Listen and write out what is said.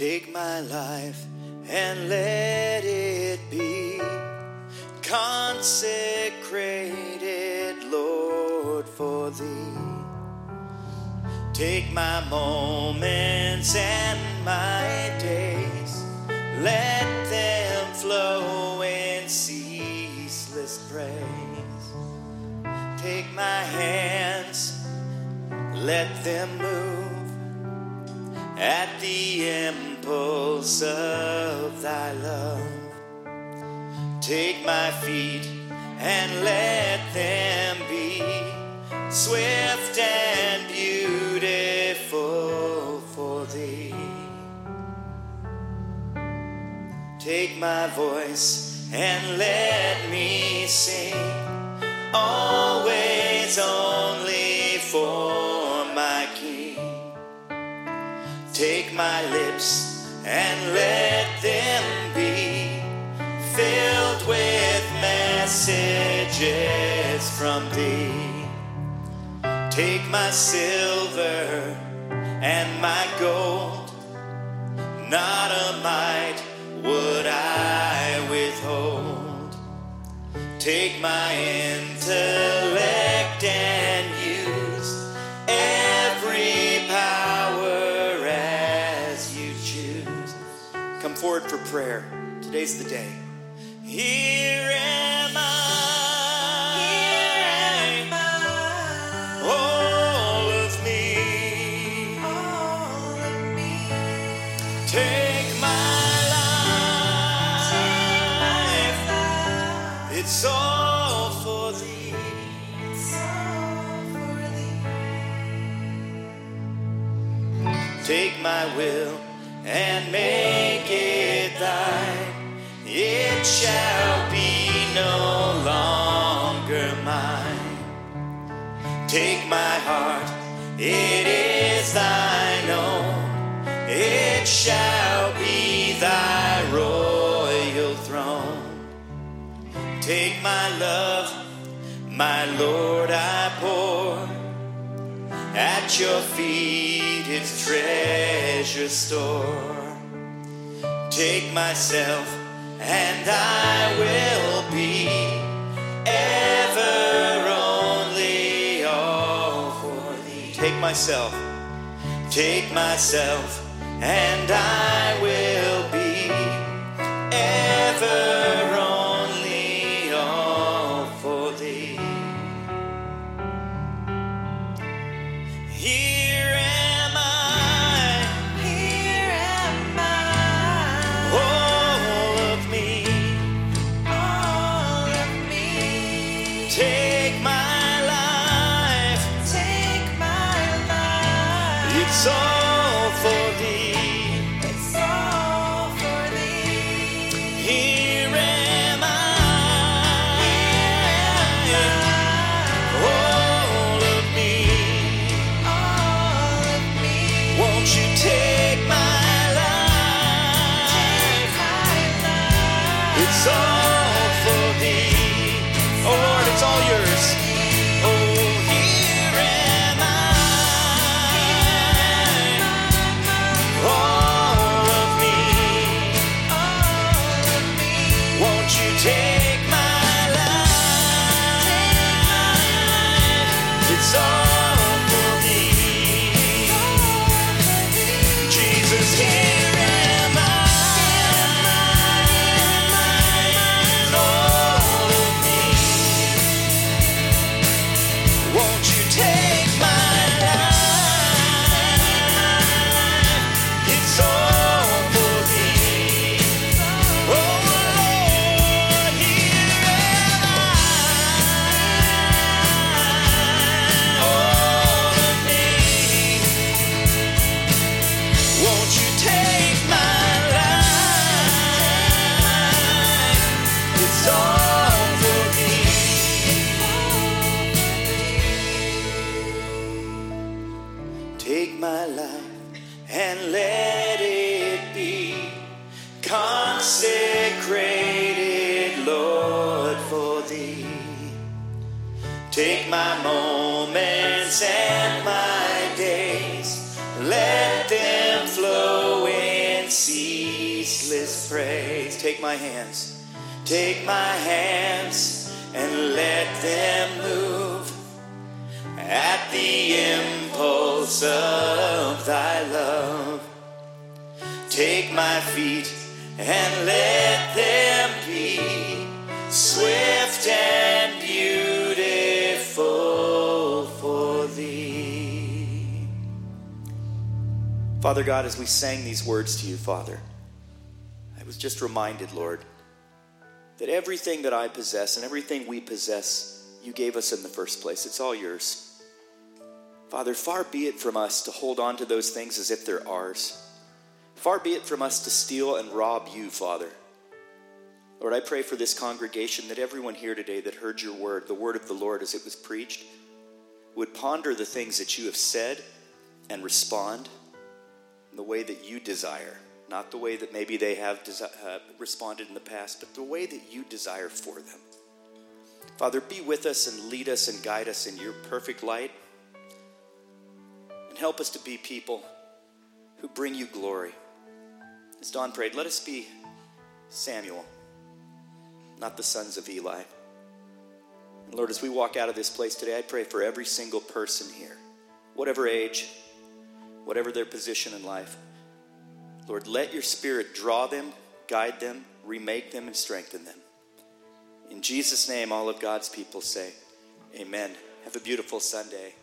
Take my life and let it be consecrated, Lord, for thee. Take my moments and my days, let them flow in ceaseless praise. Take my hands, let them move at the impulse of thy love. Take my feet and let them be swift and beautiful for thee. Take my voice and let me sing, always only for Take my lips and let them be filled with messages from thee. Take my silver and my gold, not a mite would I withhold. Take my prayer. Today's the day. Here am I. All of me. Take my life. It's all for thee. Take my will and make it thine. It shall be no longer mine. Take my heart, it is thine own. It shall be thy royal throne. Take my love, my Lord, I pour at your feet its treasure store. Take myself, and I will be ever only all for thee. Take myself, take myself, and I will It's all for thee. Oh Lord, it's all yours. Consecrated, Lord, for thee. Take my moments and my days, let them flow in ceaseless praise. Take my hands, take my hands, and let them move at the impulse of thy love. Take my feet and let them be swift and beautiful for thee. Father God, as we sang these words to you, Father, I was just reminded, Lord, that everything that I possess and everything we possess, you gave us in the first place. It's all yours. Father, far be it from us to hold on to those things as if they're ours. Far be it from us to steal and rob you, Father. Lord, I pray for this congregation that everyone here today that heard your word, the word of the Lord as it was preached, would ponder the things that you have said and respond in the way that you desire. Not the way that maybe they have desi- uh, responded in the past, but the way that you desire for them. Father, be with us and lead us and guide us in your perfect light. And help us to be people who bring you glory. As Don prayed, let us be Samuel, not the sons of Eli. And Lord, as we walk out of this place today, I pray for every single person here, whatever age, whatever their position in life. Lord, let your spirit draw them, guide them, remake them, and strengthen them. In Jesus' name, all of God's people say, Amen. Have a beautiful Sunday.